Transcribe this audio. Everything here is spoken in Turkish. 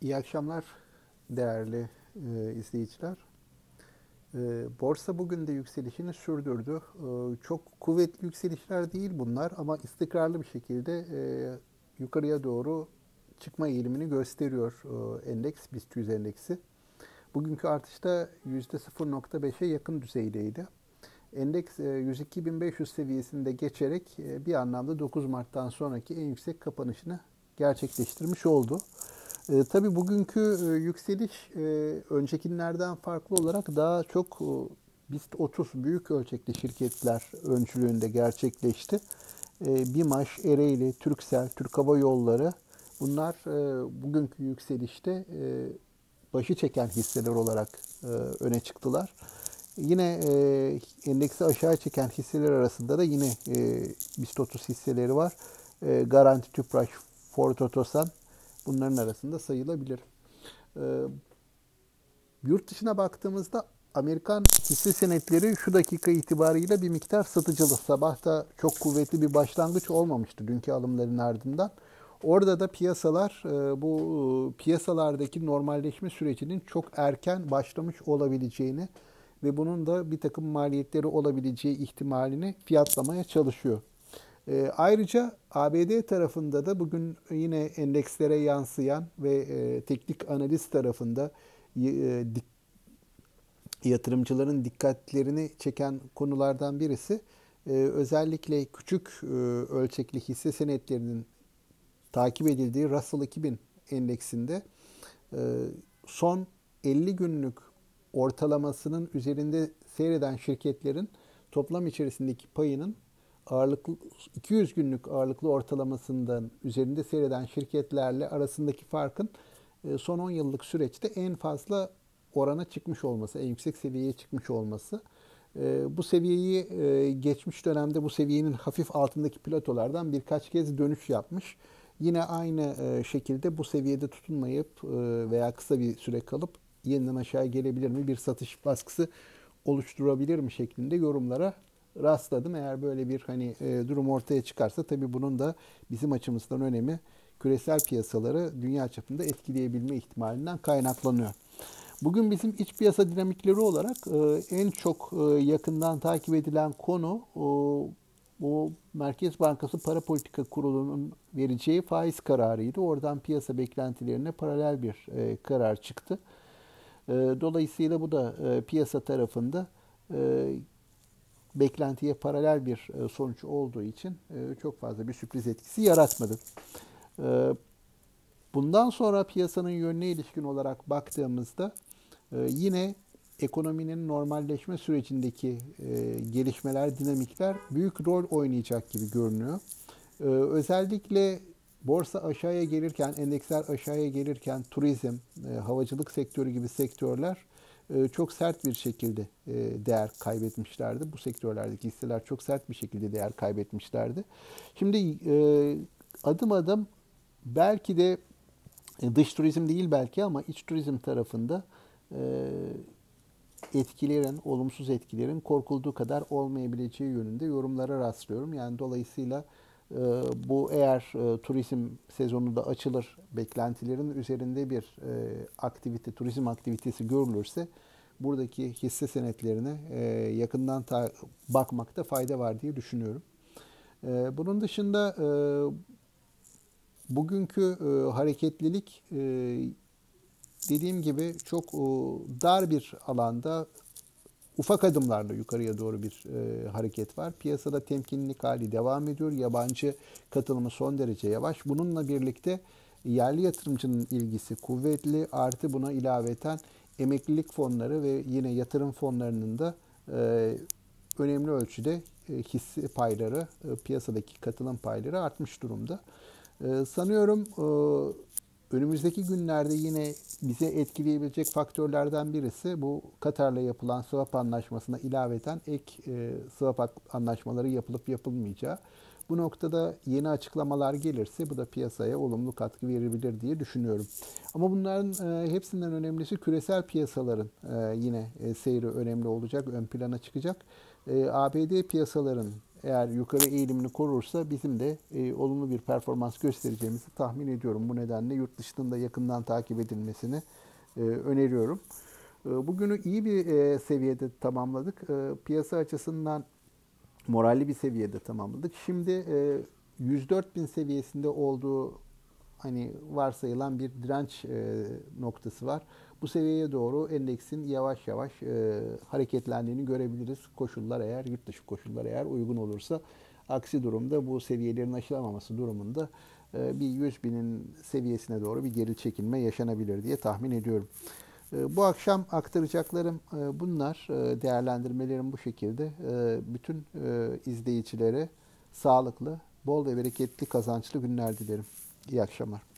İyi akşamlar değerli e, izleyiciler. E, borsa bugün de yükselişini sürdürdü. E, çok kuvvetli yükselişler değil bunlar ama istikrarlı bir şekilde e, yukarıya doğru çıkma eğilimini gösteriyor e, endeks, BIST 100 endeksi. Bugünkü artışta %0.5'e yakın düzeydeydi. Endeks e, 102.500 seviyesinde geçerek e, bir anlamda 9 Mart'tan sonraki en yüksek kapanışını gerçekleştirmiş oldu. E, tabii bugünkü e, yükseliş e, öncekilerden farklı olarak daha çok e, BIST 30 büyük ölçekli şirketler öncülüğünde gerçekleşti. E, BİMAŞ, Ereğli, Türksel, Türk Hava Yolları bunlar e, bugünkü yükselişte e, başı çeken hisseler olarak e, öne çıktılar. Yine e, endeksi aşağı çeken hisseler arasında da yine e, BIST 30 hisseleri var. E, Garanti Tüpraş, Ford Otosan bunların arasında sayılabilir. E, yurt dışına baktığımızda Amerikan hisse senetleri şu dakika itibarıyla bir miktar satıcılı. Sabah da çok kuvvetli bir başlangıç olmamıştı dünkü alımların ardından. Orada da piyasalar e, bu piyasalardaki normalleşme sürecinin çok erken başlamış olabileceğini ve bunun da bir takım maliyetleri olabileceği ihtimalini fiyatlamaya çalışıyor. E, ayrıca ABD tarafında da bugün yine endekslere yansıyan ve e, teknik analiz tarafında e, dik, yatırımcıların dikkatlerini çeken konulardan birisi e, özellikle küçük e, ölçekli hisse senetlerinin takip edildiği Russell 2000 endeksinde e, son 50 günlük ortalamasının üzerinde seyreden şirketlerin toplam içerisindeki payının ağırlıklı 200 günlük ağırlıklı ortalamasından üzerinde seyreden şirketlerle arasındaki farkın e, son 10 yıllık süreçte en fazla orana çıkmış olması, en yüksek seviyeye çıkmış olması. E, bu seviyeyi e, geçmiş dönemde bu seviyenin hafif altındaki platolardan birkaç kez dönüş yapmış. Yine aynı şekilde bu seviyede tutunmayıp veya kısa bir süre kalıp yeniden aşağı gelebilir mi, bir satış baskısı oluşturabilir mi şeklinde yorumlara rastladım. Eğer böyle bir hani e, durum ortaya çıkarsa tabii bunun da bizim açımızdan önemi küresel piyasaları dünya çapında etkileyebilme ihtimalinden kaynaklanıyor. Bugün bizim iç piyasa dinamikleri olarak e, en çok e, yakından takip edilen konu bu Merkez Bankası Para Politika Kurulu'nun vereceği faiz kararıydı. Oradan piyasa beklentilerine paralel bir karar çıktı. dolayısıyla bu da piyasa tarafında beklentiye paralel bir e, sonuç olduğu için e, çok fazla bir sürpriz etkisi yaratmadı. E, bundan sonra piyasanın yönüne ilişkin olarak baktığımızda yine ekonominin normalleşme sürecindeki gelişmeler, dinamikler büyük rol oynayacak gibi görünüyor. Özellikle borsa aşağıya gelirken, endeksler aşağıya gelirken turizm, havacılık sektörü gibi sektörler çok sert bir şekilde e, değer kaybetmişlerdi. Bu sektörlerdeki hisseler çok sert bir şekilde değer kaybetmişlerdi. Şimdi e, adım adım belki de dış turizm değil belki ama iç turizm tarafında etkilerin, olumsuz etkilerin korkulduğu kadar olmayabileceği yönünde yorumlara rastlıyorum. Yani dolayısıyla bu eğer e, turizm sezonu da açılır, beklentilerin üzerinde bir e, aktivite, turizm aktivitesi görülürse buradaki hisse senetlerine e, yakından bakmakta fayda var diye düşünüyorum. Bunun dışında bugünkü hareketlilik dediğim gibi çok dar bir alanda ufak adımlarla yukarıya doğru bir e, hareket var. Piyasada temkinlilik hali devam ediyor. Yabancı katılımı son derece yavaş. Bununla birlikte yerli yatırımcının ilgisi kuvvetli. Artı buna ilaveten emeklilik fonları ve yine yatırım fonlarının da e, önemli ölçüde e, hisse payları, e, piyasadaki katılım payları artmış durumda. E, sanıyorum e, Önümüzdeki günlerde yine bize etkileyebilecek faktörlerden birisi bu Katar'la yapılan swap anlaşmasına ilaveten ek e, swap anlaşmaları yapılıp yapılmayacağı. Bu noktada yeni açıklamalar gelirse bu da piyasaya olumlu katkı verebilir diye düşünüyorum. Ama bunların e, hepsinden önemlisi küresel piyasaların e, yine e, seyri önemli olacak, ön plana çıkacak. E, ABD piyasaların eğer yukarı eğilimini korursa bizim de e, olumlu bir performans göstereceğimizi tahmin ediyorum. Bu nedenle yurt dışında yakından takip edilmesini e, öneriyorum. E, bugünü iyi bir e, seviyede tamamladık. E, piyasa açısından moralli bir seviyede tamamladık. Şimdi e, 104 bin seviyesinde olduğu hani varsayılan bir direnç e, noktası var. Bu seviyeye doğru endeksin yavaş yavaş e, hareketlendiğini görebiliriz. Koşullar eğer, yurt dışı koşullar eğer uygun olursa. Aksi durumda bu seviyelerin aşılamaması durumunda e, bir 100 binin seviyesine doğru bir geri çekilme yaşanabilir diye tahmin ediyorum. E, bu akşam aktaracaklarım e, bunlar. E, değerlendirmelerim bu şekilde. E, bütün e, izleyicilere sağlıklı, bol ve bereketli kazançlı günler dilerim. İyi akşamlar.